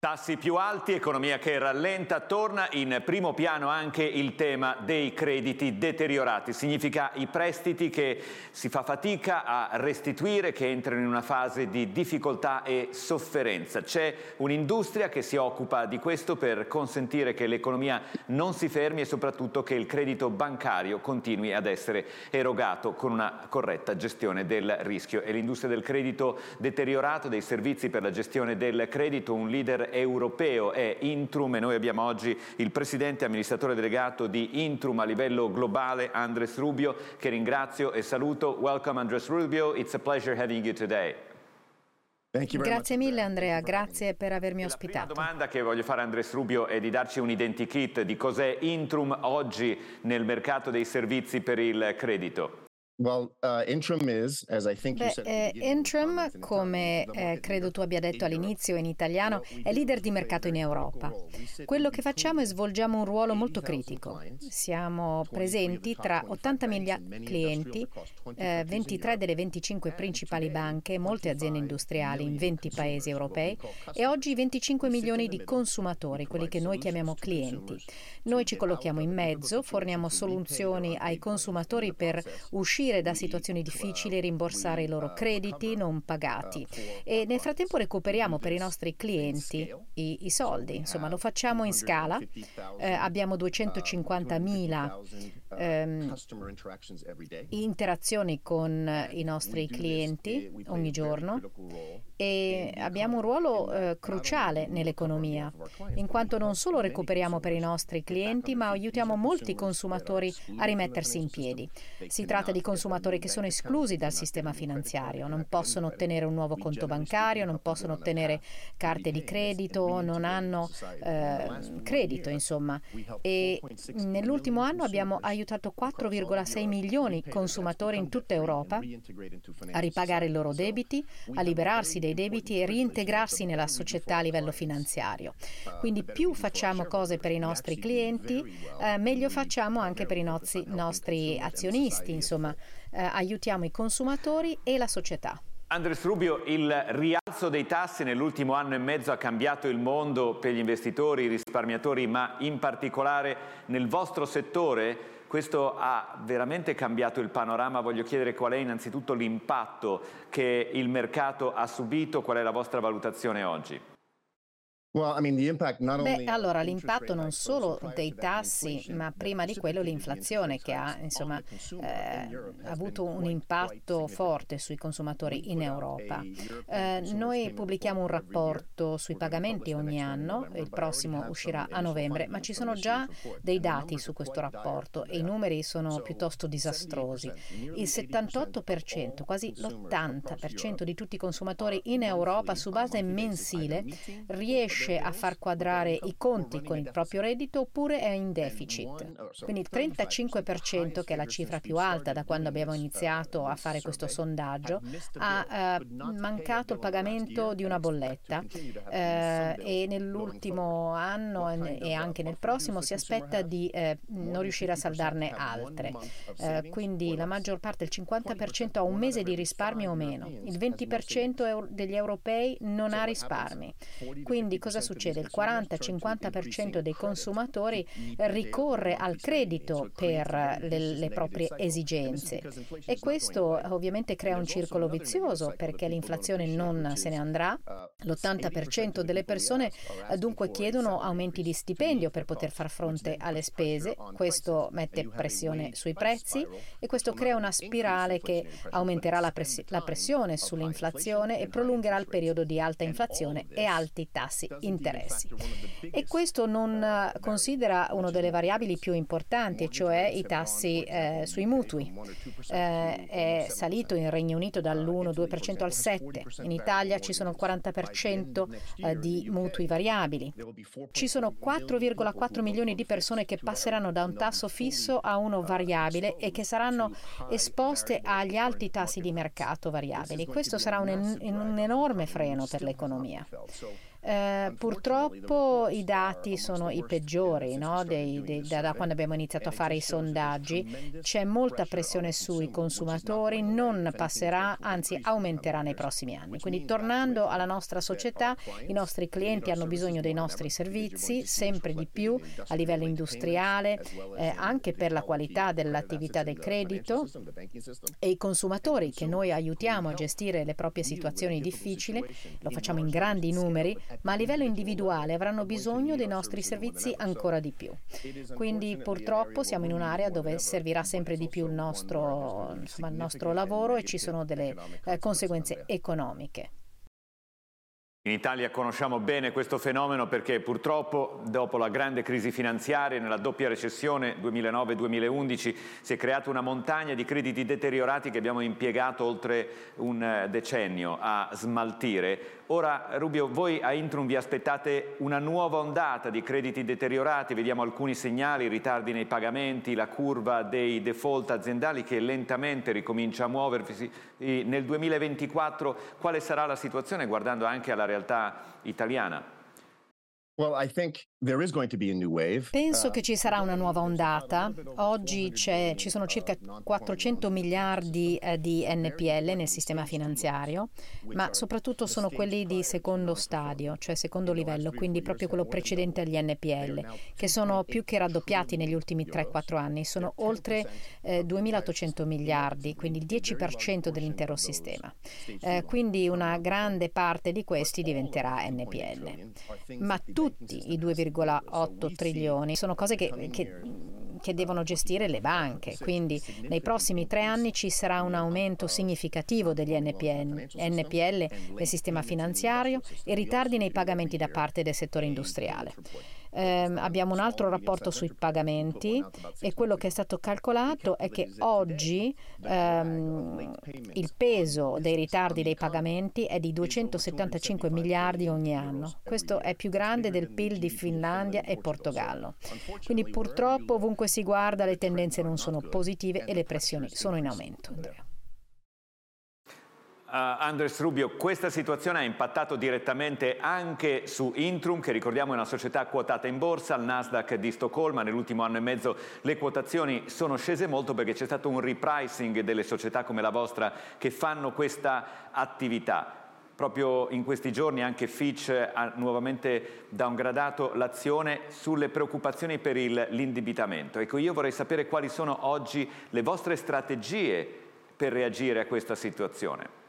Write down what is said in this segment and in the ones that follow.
Tassi più alti, economia che rallenta, torna in primo piano anche il tema dei crediti deteriorati. Significa i prestiti che si fa fatica a restituire, che entrano in una fase di difficoltà e sofferenza. C'è un'industria che si occupa di questo per consentire che l'economia non si fermi e soprattutto che il credito bancario continui ad essere erogato con una corretta gestione del rischio. E l'industria del credito deteriorato, dei servizi per la gestione del credito, un leader europeo è Intrum e noi abbiamo oggi il presidente amministratore delegato di Intrum a livello globale, Andres Rubio, che ringrazio e saluto. Welcome Andres Rubio, it's a pleasure having you today. Grazie mille Andrea, grazie per avermi ospitato. La prima domanda che voglio fare a Andres Rubio è di darci un identikit di cos'è Intrum oggi nel mercato dei servizi per il credito. Well, uh, Intrum is, as I think Beh, eh, Intrum, come eh, credo tu abbia detto all'inizio in italiano, è leader di mercato in Europa. Quello che facciamo è svolgiamo un ruolo molto critico. Siamo presenti tra 80.000 clienti, eh, 23 delle 25 principali banche, molte aziende industriali in 20 paesi europei e oggi 25 milioni di consumatori, quelli che noi chiamiamo clienti. Noi ci collochiamo in mezzo, forniamo soluzioni ai consumatori per uscire uscire da situazioni difficili e rimborsare i loro crediti non pagati. E nel frattempo recuperiamo per i nostri clienti i, i soldi, insomma lo facciamo in scala. Eh, abbiamo 250.000 ehm, interazioni con i nostri clienti ogni giorno e abbiamo un ruolo eh, cruciale nell'economia, in quanto non solo recuperiamo per i nostri clienti, ma aiutiamo molti consumatori a rimettersi in piedi. Si tratta di consumatori che sono esclusi dal sistema finanziario, non possono ottenere un nuovo conto bancario, non possono ottenere carte di credito, non hanno eh, credito, insomma. E nell'ultimo anno abbiamo aiutato 4,6 milioni di consumatori in tutta Europa a ripagare i loro debiti, a liberarsi dei dei debiti e reintegrarsi nella società a livello finanziario. Quindi più facciamo cose per i nostri clienti, eh, meglio facciamo anche per i nostri, nostri azionisti, insomma, eh, aiutiamo i consumatori e la società. Andres Rubio, il rialzo dei tassi nell'ultimo anno e mezzo ha cambiato il mondo per gli investitori, i risparmiatori, ma in particolare nel vostro settore questo ha veramente cambiato il panorama. Voglio chiedere qual è innanzitutto l'impatto che il mercato ha subito, qual è la vostra valutazione oggi? Beh, allora l'impatto non solo dei tassi, ma prima di quello l'inflazione che ha insomma, eh, avuto un impatto forte sui consumatori in Europa. Eh, noi pubblichiamo un rapporto sui pagamenti ogni anno, il prossimo uscirà a novembre, ma ci sono già dei dati su questo rapporto e i numeri sono piuttosto disastrosi. Il 78%, quasi l'80% di tutti i consumatori in Europa su base mensile riesce riesce a far quadrare i conti con il proprio reddito oppure è in deficit. Quindi il 35%, che è la cifra più alta da quando abbiamo iniziato a fare questo sondaggio, ha eh, mancato il pagamento di una bolletta eh, e nell'ultimo anno e anche nel prossimo si aspetta di eh, non riuscire a saldarne altre. Eh, quindi la maggior parte, il 50% ha un mese di risparmio o meno, il 20% degli europei non ha risparmi. Quindi succede? Il 40-50% dei consumatori ricorre al credito per le, le proprie esigenze e questo ovviamente crea un circolo vizioso perché l'inflazione non se ne andrà, l'80% delle persone dunque chiedono aumenti di stipendio per poter far fronte alle spese, questo mette pressione sui prezzi e questo crea una spirale che aumenterà la pressione sull'inflazione e prolungherà il periodo di alta inflazione e alti tassi interessi. E questo non eh, considera una delle variabili più importanti, cioè i tassi eh, sui mutui. Eh, è salito in Regno Unito dall'1-2% al 7%, in Italia ci sono il 40% eh, di mutui variabili. Ci sono 4,4 milioni di persone che passeranno da un tasso fisso a uno variabile e che saranno esposte agli alti tassi di mercato variabili. Questo sarà un, un enorme freno per l'economia. Eh, purtroppo i dati sono i peggiori no? dei, dei, da, da, quando abbiamo iniziato a fare i sondaggi. C'è molta pressione sui consumatori, non passerà, anzi aumenterà nei prossimi anni. Quindi tornando alla nostra società, i nostri clienti hanno bisogno dei nostri servizi sempre di più a livello industriale, eh, anche per la qualità dell'attività del credito e i consumatori che noi aiutiamo a gestire le proprie situazioni difficili, lo facciamo in grandi numeri, ma a livello individuale avranno bisogno dei nostri servizi ancora di più. Quindi purtroppo siamo in un'area dove servirà sempre di più il nostro, insomma, il nostro lavoro e ci sono delle eh, conseguenze economiche. In Italia conosciamo bene questo fenomeno perché purtroppo dopo la grande crisi finanziaria nella doppia recessione 2009-2011 si è creata una montagna di crediti deteriorati che abbiamo impiegato oltre un decennio a smaltire. Ora Rubio, voi a Intrum vi aspettate una nuova ondata di crediti deteriorati, vediamo alcuni segnali, ritardi nei pagamenti, la curva dei default aziendali che lentamente ricomincia a muoversi. Nel 2024 quale sarà la situazione guardando anche alla realtà italiana? Penso che ci sarà una nuova ondata. Oggi ci sono circa 400 miliardi eh, di NPL nel sistema finanziario, ma soprattutto sono quelli di secondo stadio, cioè secondo livello, quindi proprio quello precedente agli NPL, che sono più che raddoppiati negli ultimi 3-4 anni. Sono oltre eh, 2.800 miliardi, quindi il 10% dell'intero sistema. Eh, quindi una grande parte di questi diventerà NPL. Ma tutti i 2,5 1,8 trilioni. Sono cose che, che che devono gestire le banche. Quindi nei prossimi tre anni ci sarà un aumento significativo degli NPL, NPL nel sistema finanziario e ritardi nei pagamenti da parte del settore industriale. Eh, abbiamo un altro rapporto sui pagamenti e quello che è stato calcolato è che oggi ehm, il peso dei ritardi dei pagamenti è di 275 miliardi ogni anno. Questo è più grande del PIL di Finlandia e Portogallo. Quindi purtroppo ovunque si guarda le tendenze non sono positive e le pressioni sono in aumento. Andrea. Uh, Andres Rubio, questa situazione ha impattato direttamente anche su Intrum, che ricordiamo è una società quotata in borsa, al Nasdaq di Stoccolma. Nell'ultimo anno e mezzo le quotazioni sono scese molto perché c'è stato un repricing delle società come la vostra che fanno questa attività. Proprio in questi giorni anche Fitch ha nuovamente downgradato l'azione sulle preoccupazioni per il, l'indebitamento. Ecco, io vorrei sapere quali sono oggi le vostre strategie per reagire a questa situazione.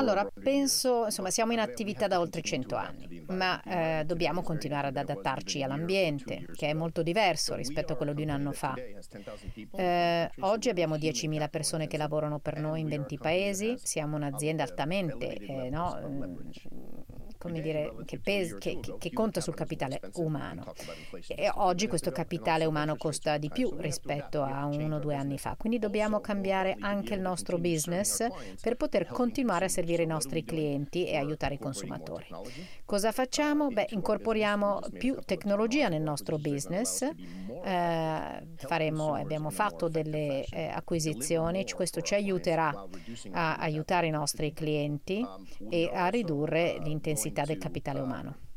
Allora, penso, insomma, siamo in attività da oltre 100 anni, ma eh, dobbiamo continuare ad adattarci all'ambiente, che è molto diverso rispetto a quello di un anno fa. Eh, oggi abbiamo 10.000 persone che lavorano per noi in 20 paesi, siamo un'azienda altamente eh, no, come dire, che, pes- che, che, conta sul capitale umano. E oggi questo capitale umano costa di più rispetto a uno o due anni fa, quindi dobbiamo cambiare anche il nostro business per poter continuare a servire i nostri clienti e aiutare i consumatori. Cosa facciamo? Beh, incorporiamo più tecnologia nel nostro business, eh, faremo, abbiamo fatto delle eh, acquisizioni, questo ci aiuterà a aiutare i nostri clienti e a ridurre l'intensità del capitale umano.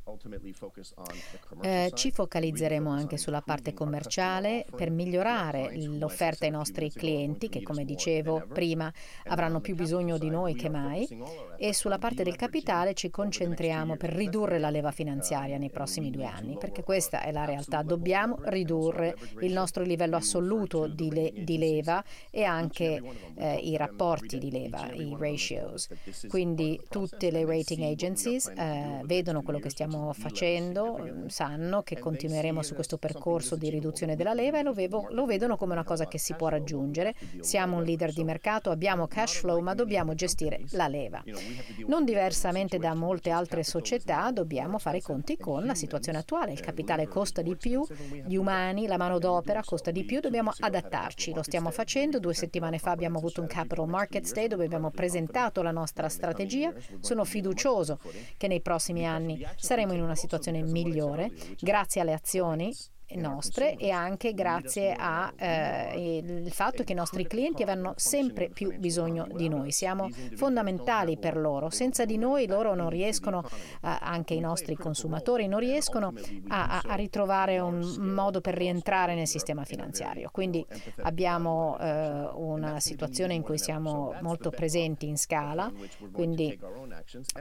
Eh, ci focalizzeremo anche sulla parte commerciale per migliorare l'offerta ai nostri clienti che, come dicevo prima, avranno più bisogno di noi che mai e sulla parte del capitale ci concentriamo per ridurre la leva finanziaria nei prossimi due anni, perché questa è la realtà. Dobbiamo ridurre il nostro livello assoluto di, le, di leva e anche eh, i rapporti di leva, i ratios. Quindi tutte le rating agencies eh, vedono quello che stiamo facendo mm, sanno che continueremo su questo percorso di riduzione della leva e lo, vedo, lo vedono come una cosa che si può raggiungere. Siamo un leader di mercato, abbiamo cash flow, ma dobbiamo gestire la leva. Non diversamente da molte altre società, dobbiamo fare i conti con la situazione attuale. Il capitale costa di più, gli umani, la manodopera costa di più, dobbiamo adattarci. Lo stiamo facendo. Due settimane fa abbiamo avuto un Capital Markets Day dove abbiamo presentato la nostra strategia. Sono fiducioso che nei prossimi anni saremo in una situazione migliore grazie alle azioni nostre e anche grazie al eh, fatto che i nostri clienti avranno sempre più bisogno di noi. Siamo fondamentali per loro. Senza di noi loro non riescono, eh, anche i nostri consumatori, non riescono a, a, ritrovare un modo per rientrare nel sistema finanziario. Quindi abbiamo eh, una situazione in cui siamo molto presenti in scala, quindi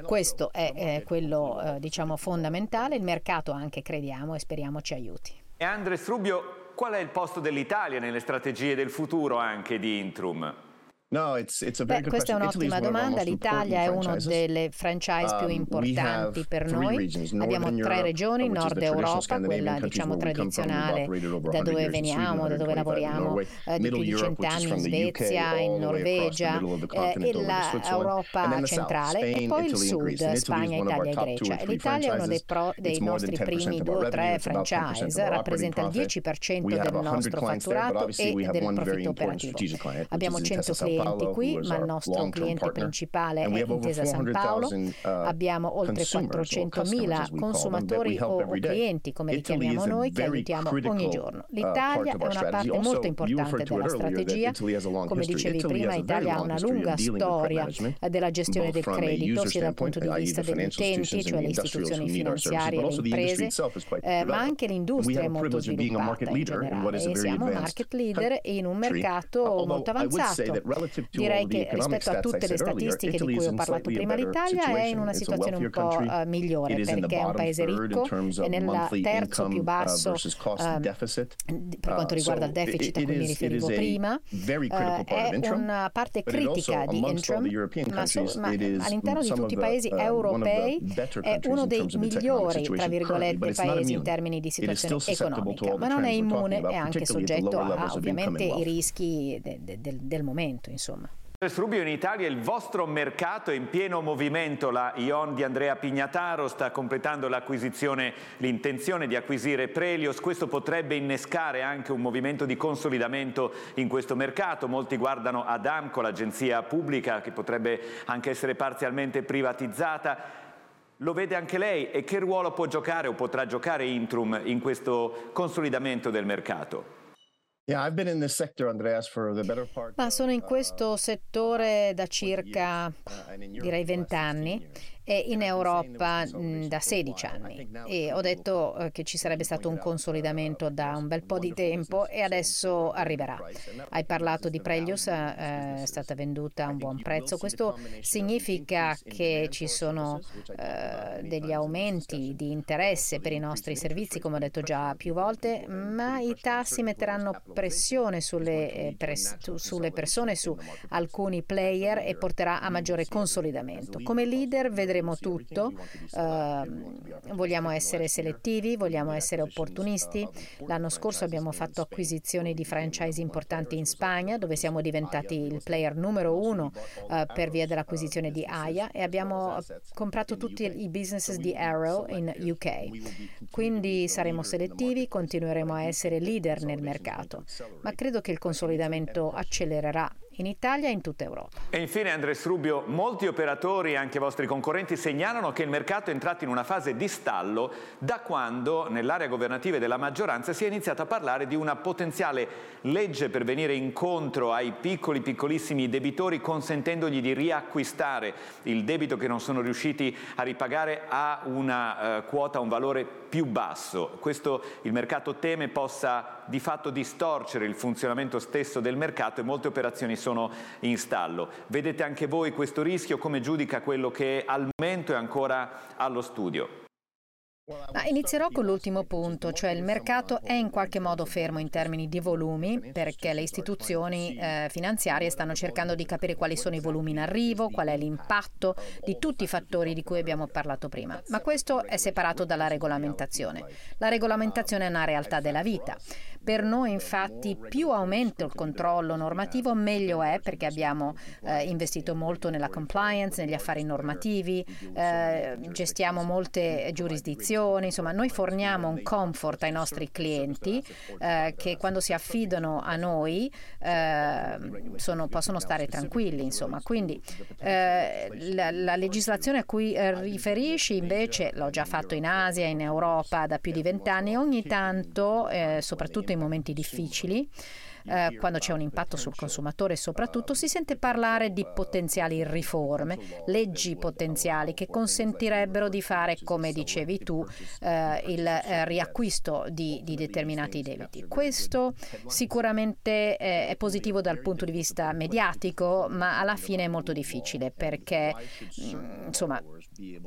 questo è eh, quello eh, diciamo fondamentale. Il mercato anche crediamo e speriamo ci aiuti. E Andres Rubio, qual è il posto dell'Italia nelle strategie del futuro anche di Intrum? Beh, questa è un'ottima domanda. L'Italia è una delle franchise più um, importanti per noi. Abbiamo tre regioni, Nord Europa, quella diciamo tradizionale da dove veniamo, da dove lavoriamo eh, di più di cent'anni in Svezia, in Norvegia eh, e l'Europa centrale e poi il Sud, Spagna, Italia e Grecia. L'Italia è uno dei, pro, dei nostri primi due o tre franchise, rappresenta il 10% del nostro fatturato e del profitto operativo. Abbiamo 100 clienti clienti qui, ma il nostro cliente principale è Intesa San Paolo. Uh, Abbiamo oltre 400.000 consumatori o clienti, come li chiamiamo noi, che aiutiamo ogni giorno. Uh, L'Italia è una parte molto importante della strategia. Come dicevi prima, l'Italia ha una lunga storia della gestione del credito, sia dal punto di vista degli utenti, cioè le istituzioni finanziarie, le imprese, eh, ma anche l'industria è molto sviluppata in generale e siamo un market leader in un mercato molto avanzato. Direi che rispetto a tutte le statistiche di cui ho parlato prima, l'Italia è in una situazione un po' uh, migliore perché è un paese ricco, è nel terzo più uh, basso uh, per quanto riguarda il deficit a cui mi riferivo prima. è una parte critica di Intrum, ma, so, ma all'interno di tutti i paesi europei è uno dei migliori, tra virgolette, paesi in termini di situazione economica, ma non è immune, è anche soggetto a ovviamente i rischi de, de, del, del momento. Insomma. Rubio in Italia il vostro mercato è in pieno movimento, la Ion di Andrea Pignataro sta completando l'acquisizione, l'intenzione di acquisire Prelios, questo potrebbe innescare anche un movimento di consolidamento in questo mercato, molti guardano ad Amco, l'agenzia pubblica che potrebbe anche essere parzialmente privatizzata, lo vede anche lei? E che ruolo può giocare o potrà giocare Intrum in questo consolidamento del mercato? Ma sono in questo settore da circa direi vent'anni in Europa da 16 anni. e ho detto eh, che ci sarebbe stato un consolidamento da un bel po' di tempo e adesso arriverà. Hai parlato di Prelius, eh, è stata venduta a un buon prezzo, questo significa che ci sono eh, degli aumenti di interesse per i nostri servizi, come ho detto già più volte, ma i tassi metteranno pressione sulle, sulle persone, su alcuni player e porterà a maggiore consolidamento. Come leader vedremo faremo tutto, uh, vogliamo essere selettivi, vogliamo essere opportunisti. L'anno scorso abbiamo fatto acquisizioni di franchise importanti in Spagna, dove siamo diventati il player numero uno uh, per via dell'acquisizione di Aya e abbiamo comprato tutti i business di Arrow in UK. Quindi saremo selettivi, continueremo a essere leader nel mercato, ma credo che il consolidamento accelererà in Italia e in tutta Europa. E infine Andres Rubio, molti operatori, anche i vostri concorrenti, segnalano che il mercato è entrato in una fase di stallo da quando nell'area governativa della maggioranza si è iniziato a parlare di una potenziale legge per venire incontro ai piccoli, piccolissimi debitori consentendogli di riacquistare il debito che non sono riusciti a ripagare a una uh, quota, un valore più basso. Questo il mercato teme possa di fatto distorcere il funzionamento stesso del mercato e molte operazioni sono in stallo. Vedete anche voi questo rischio? Come giudica quello che al momento è ancora allo studio? Ma inizierò con l'ultimo punto, cioè il mercato è in qualche modo fermo in termini di volumi perché le istituzioni eh, finanziarie stanno cercando di capire quali sono i volumi in arrivo, qual è l'impatto di tutti i fattori di cui abbiamo parlato prima. Ma questo è separato dalla regolamentazione. La regolamentazione è una realtà della vita. Per noi infatti più aumenta il controllo normativo meglio è perché abbiamo eh, investito molto nella compliance, negli affari normativi, eh, gestiamo molte giurisdizioni, insomma noi forniamo un comfort ai nostri clienti eh, che quando si affidano a noi eh, sono, possono stare tranquilli. Insomma. Quindi eh, la, la, legislazione a cui eh, riferisci invece l'ho già fatto in Asia, in Europa da più di vent'anni, ogni tanto, soprattutto in momenti difficili, eh, quando c'è un impatto sul consumatore soprattutto, si sente parlare di potenziali riforme, leggi potenziali che consentirebbero di fare, come dicevi tu, eh, il eh, riacquisto di, di, determinati debiti. Questo sicuramente eh, è positivo dal punto di vista mediatico, ma alla fine è molto difficile perché mm, insomma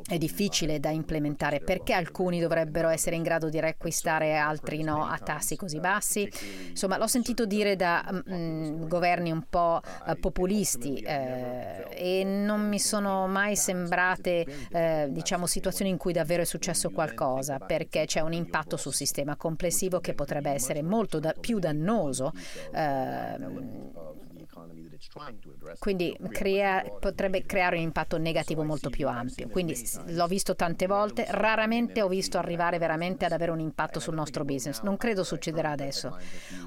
è difficile da implementare perché alcuni dovrebbero essere in grado di riacquistare e altri no a tassi così bassi. Insomma, l'ho sentito dire da mh, mm, governi un po' eh, populisti eh, e non mi sono mai sembrate eh, diciamo situazioni in cui davvero è successo qualcosa perché c'è un impatto sul sistema complessivo che potrebbe essere molto da, più dannoso eh, quindi crea, potrebbe creare un impatto negativo molto più ampio. Quindi l'ho visto tante volte, raramente ho visto arrivare veramente ad avere un impatto sul nostro business. Non credo succederà adesso.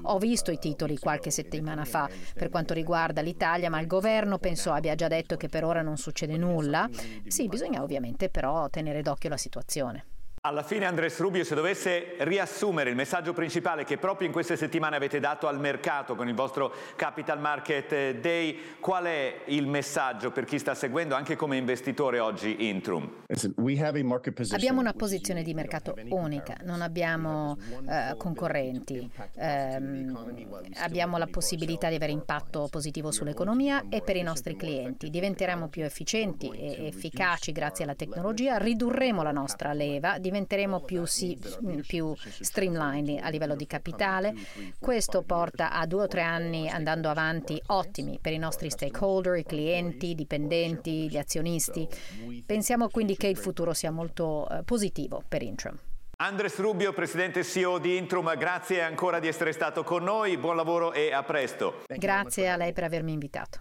Ho visto i titoli qualche settimana fa per quanto riguarda l'Italia, ma il governo penso abbia già detto che per ora non succede nulla. Sì, bisogna ovviamente però tenere d'occhio la situazione. Alla fine Andres Rubio, se dovesse riassumere il messaggio principale che proprio in queste settimane avete dato al mercato con il vostro Capital Market Day, qual è il messaggio per chi sta seguendo anche come investitore oggi Intrum? Abbiamo una posizione di mercato unica, non abbiamo uh, concorrenti, um, abbiamo la possibilità di avere impatto positivo sull'economia e per i nostri clienti. Diventeremo più efficienti e efficaci grazie alla tecnologia, ridurremo la nostra leva, diventeremo diventeremo più, sì, più streamlined a livello di capitale. Questo porta a due o tre anni andando avanti ottimi per i nostri stakeholder, i clienti, i dipendenti, gli azionisti. Pensiamo quindi che il futuro sia molto eh, positivo per Intrum. Andres Rubio, presidente CEO di Intrum, grazie ancora di essere stato con noi, buon lavoro e a presto. Grazie a lei per avermi invitato.